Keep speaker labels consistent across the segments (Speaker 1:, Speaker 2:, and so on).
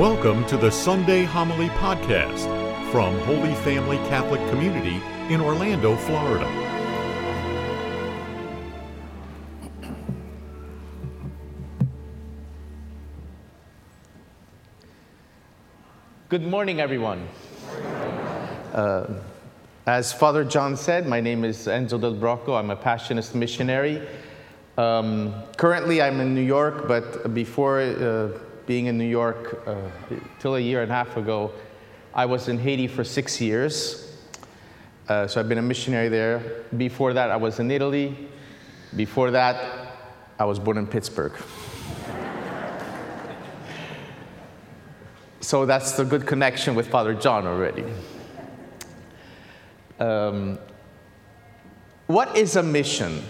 Speaker 1: Welcome to the Sunday Homily Podcast from Holy Family Catholic Community in Orlando, Florida.
Speaker 2: Good morning, everyone. Uh, as Father John said, my name is Enzo Del Brocco. I'm a Passionist missionary. Um, currently, I'm in New York, but before uh, being in New York, uh, till a year and a half ago, I was in Haiti for six years. Uh, so I've been a missionary there. Before that, I was in Italy. Before that, I was born in Pittsburgh. so that's the good connection with Father John already. Um, what is a mission?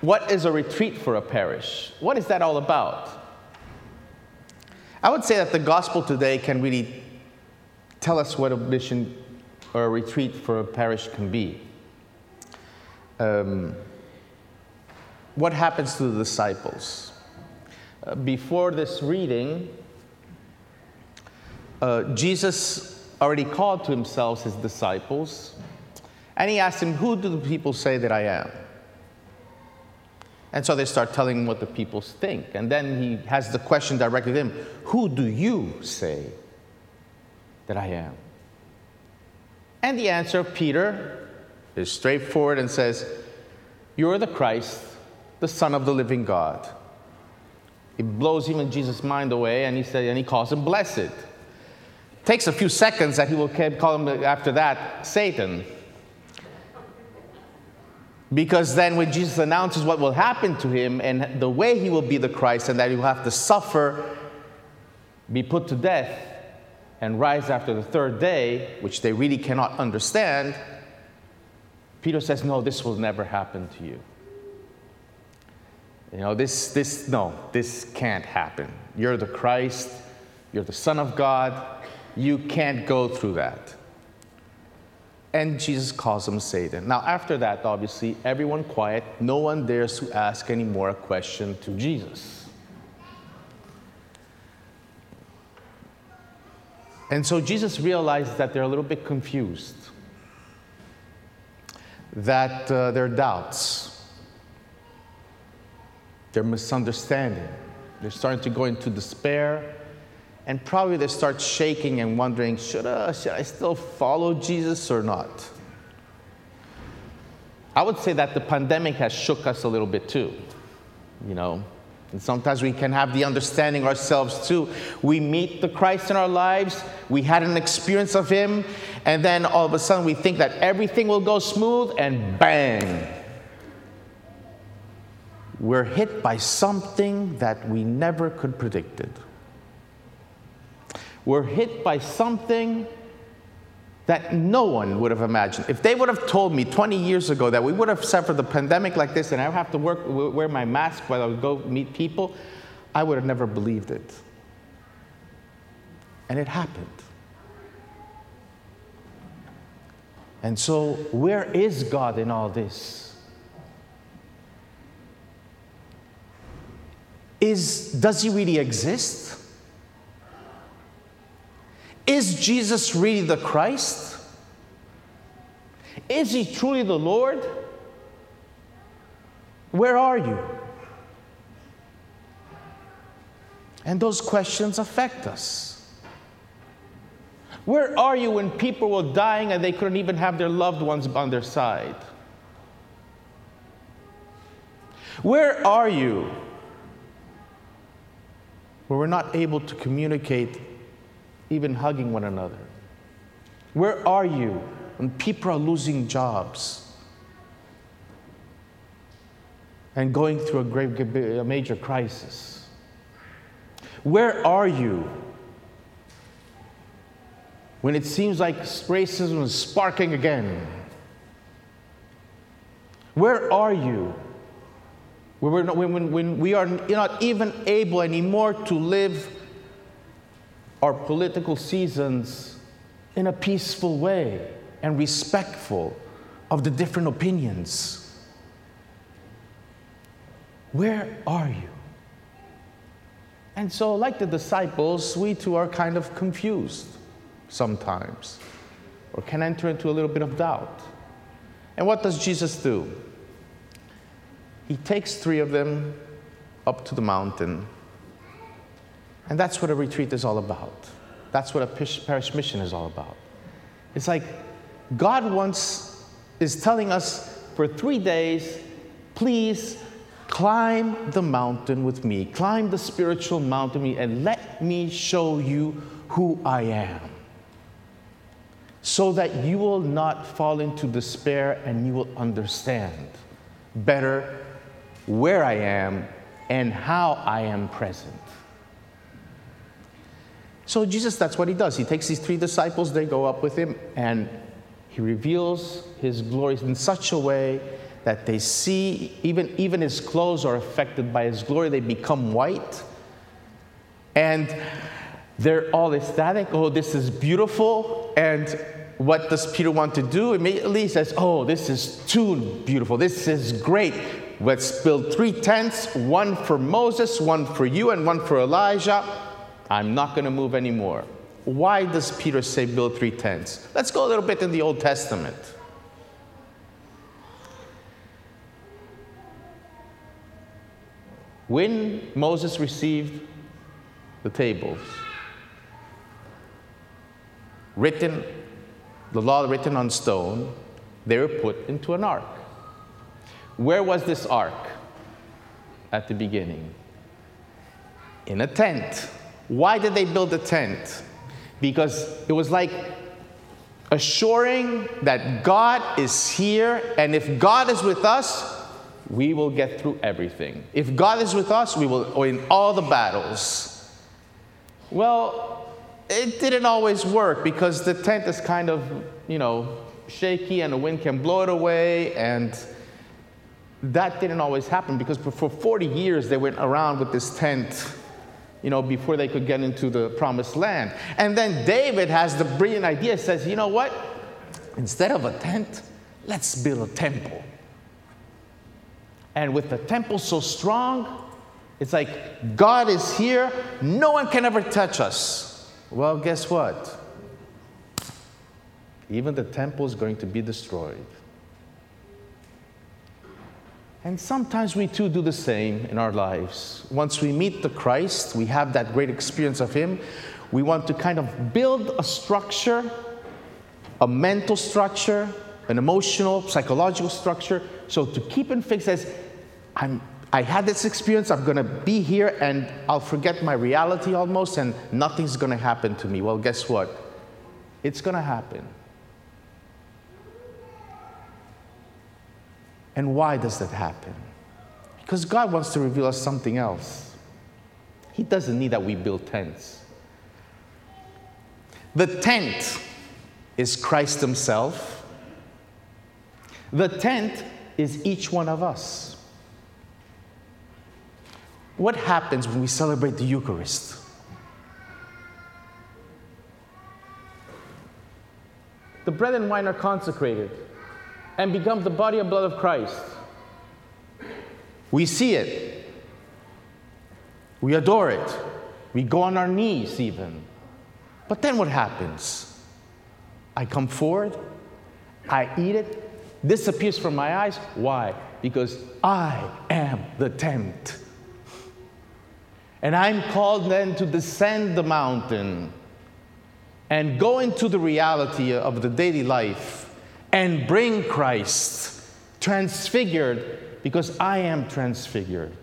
Speaker 2: What is a retreat for a parish? What is that all about? I would say that the gospel today can really tell us what a mission or a retreat for a parish can be. Um, what happens to the disciples? Uh, before this reading, uh, Jesus already called to himself his disciples, and he asked them, Who do the people say that I am? And so they start telling him what the people think. And then he has the question directly to him Who do you say that I am? And the answer of Peter is straightforward and says, You're the Christ, the Son of the living God. It blows even Jesus' mind away, and he said, and he calls him blessed. Takes a few seconds that he will call him after that Satan. Because then, when Jesus announces what will happen to him and the way he will be the Christ, and that he will have to suffer, be put to death, and rise after the third day, which they really cannot understand, Peter says, No, this will never happen to you. You know, this, this, no, this can't happen. You're the Christ, you're the Son of God, you can't go through that and Jesus calls him Satan. Now, after that, obviously, everyone quiet. No one dares to ask any more question to Jesus. And so Jesus realizes that they're a little bit confused, that uh, their doubts, their misunderstanding, they're starting to go into despair and probably they start shaking and wondering should, I, should I still follow Jesus or not? I would say that the pandemic has shook us a little bit too, you know. And sometimes we can have the understanding ourselves too. We meet the Christ in our lives, we had an experience of Him, and then all of a sudden we think that everything will go smooth, and bang, we're hit by something that we never could predicted were hit by something that no one would have imagined. If they would have told me 20 years ago that we would have suffered the pandemic like this and I would have to work, wear my mask while I would go meet people, I would have never believed it. And it happened. And so, where is God in all this? Is, does he really exist? Is Jesus really the Christ? Is he truly the Lord? Where are you? And those questions affect us. Where are you when people were dying and they couldn't even have their loved ones on their side? Where are you where we're not able to communicate even hugging one another? Where are you when people are losing jobs and going through a, great, a major crisis? Where are you when it seems like racism is sparking again? Where are you when, when, when we are not even able anymore to live our political seasons in a peaceful way and respectful of the different opinions. Where are you? And so, like the disciples, we too are kind of confused sometimes, or can enter into a little bit of doubt. And what does Jesus do? He takes three of them up to the mountain. And that's what a retreat is all about. That's what a parish mission is all about. It's like God wants, is telling us for three days, please climb the mountain with me, climb the spiritual mountain with me, and let me show you who I am. So that you will not fall into despair and you will understand better where I am and how I am present. So, Jesus, that's what he does. He takes these three disciples, they go up with him, and he reveals his glories in such a way that they see, even, even his clothes are affected by his glory. They become white. And they're all ecstatic. Oh, this is beautiful. And what does Peter want to do? Immediately he says, Oh, this is too beautiful. This is great. Let's build three tents one for Moses, one for you, and one for Elijah. I'm not going to move anymore. Why does Peter say build three tents? Let's go a little bit in the Old Testament. When Moses received the tables, written, the law written on stone, they were put into an ark. Where was this ark at the beginning? In a tent. Why did they build a tent? Because it was like assuring that God is here, and if God is with us, we will get through everything. If God is with us, we will win all the battles. Well, it didn't always work because the tent is kind of, you know, shaky and the wind can blow it away and that didn't always happen because for 40 years they went around with this tent you know before they could get into the promised land. And then david has the brilliant idea says you know what? Instead of a tent let's build a temple. And with the temple so strong it's like god is here no one can ever touch us. Well guess what? Even the temple is going to be destroyed and sometimes we too do the same in our lives. Once we meet the Christ, we have that great experience of Him, we want to kind of build a structure, a mental structure, an emotional, psychological structure. So to keep in fix as I'm I had this experience, I'm gonna be here and I'll forget my reality almost and nothing's gonna happen to me. Well, guess what? It's gonna happen. And why does that happen? Because God wants to reveal us something else. He doesn't need that we build tents. The tent is Christ Himself. The tent is each one of us. What happens when we celebrate the Eucharist? The bread and wine are consecrated and become the body and blood of Christ. We see it. We adore it. We go on our knees, even. But then what happens? I come forward, I eat it, disappears from my eyes. Why? Because I am the tent. And I'm called then to descend the mountain and go into the reality of the daily life and bring Christ transfigured because I am transfigured.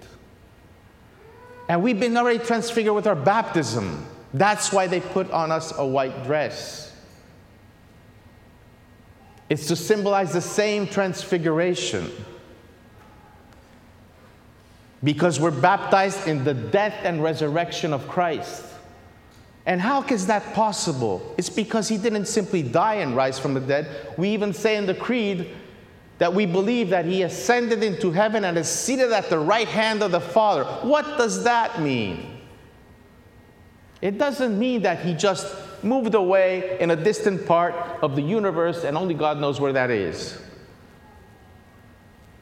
Speaker 2: And we've been already transfigured with our baptism. That's why they put on us a white dress. It's to symbolize the same transfiguration. Because we're baptized in the death and resurrection of Christ. And how is that possible? It's because he didn't simply die and rise from the dead. We even say in the Creed that we believe that he ascended into heaven and is seated at the right hand of the Father. What does that mean? It doesn't mean that he just moved away in a distant part of the universe and only God knows where that is.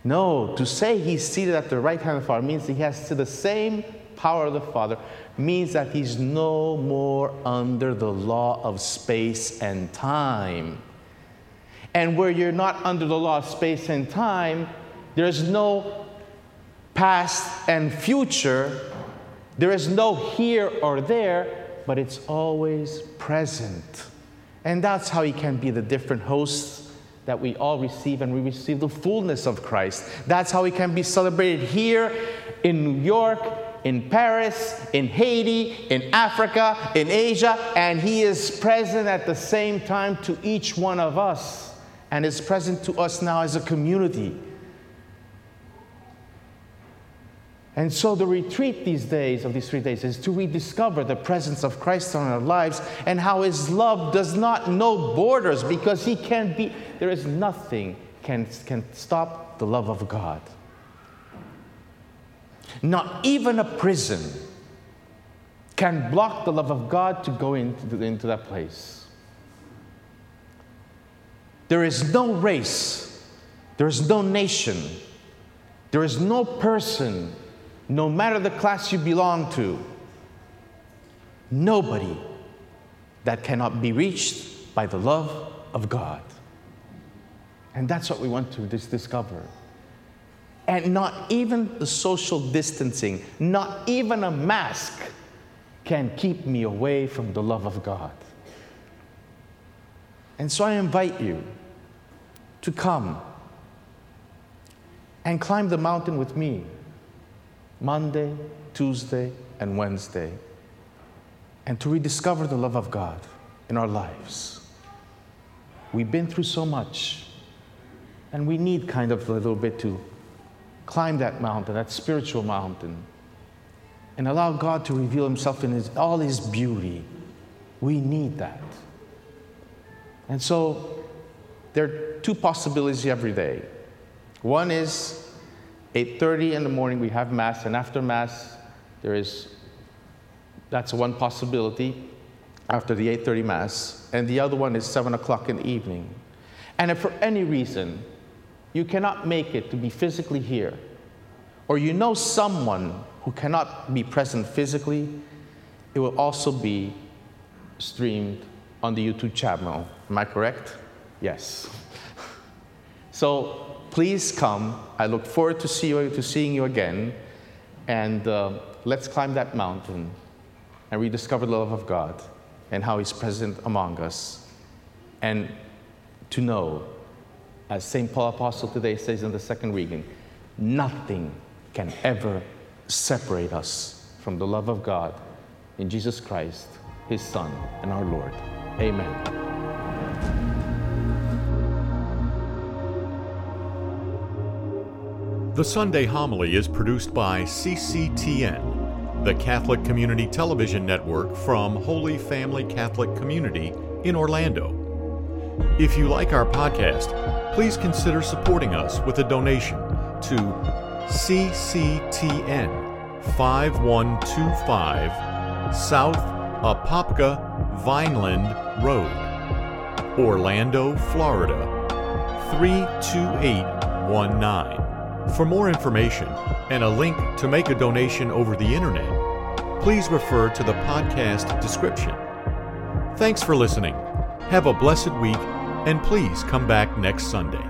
Speaker 2: No, to say he's seated at the right hand of the Father means he has to the same power of the Father means that he's no more under the law of space and time. And where you're not under the law of space and time, there's no past and future, there is no here or there, but it's always present. And that's how he can be the different hosts that we all receive, and we receive the fullness of Christ. That's how he can be celebrated here in New York, in Paris, in Haiti, in Africa, in Asia, and he is present at the same time to each one of us, and is present to us now as a community. And so the retreat these days, of these three days, is to rediscover the presence of Christ in our lives and how his love does not know borders because he can't be, there is nothing can, can stop the love of God. Not even a prison can block the love of God to go into, into that place. There is no race, there is no nation, there is no person no matter the class you belong to, nobody that cannot be reached by the love of God. And that's what we want to discover. And not even the social distancing, not even a mask can keep me away from the love of God. And so I invite you to come and climb the mountain with me. Monday, Tuesday, and Wednesday, and to rediscover the love of God in our lives. We've been through so much, and we need kind of a little bit to climb that mountain, that spiritual mountain, and allow God to reveal Himself in his, all His beauty. We need that. And so, there are two possibilities every day. One is 8.30 in the morning, we have Mass, and after Mass, there is, that's one possibility after the 8.30 Mass, and the other one is 7 o'clock in the evening. And if for any reason you cannot make it to be physically here, or you know someone who cannot be present physically, it will also be streamed on the YouTube channel. Am I correct? Yes. so please come. I look forward to, see you, to seeing you again. And uh, let's climb that mountain and rediscover the love of God and how He's present among us. And to know, as St. Paul Apostle today says in the second reading, nothing can ever separate us from the love of God in Jesus Christ, His Son, and our Lord. Amen.
Speaker 1: The Sunday Homily is produced by CCTN, the Catholic Community Television Network from Holy Family Catholic Community in Orlando. If you like our podcast, please consider supporting us with a donation to CCTN 5125 South Apopka Vineland Road, Orlando, Florida 32819. For more information and a link to make a donation over the internet, please refer to the podcast description. Thanks for listening. Have a blessed week, and please come back next Sunday.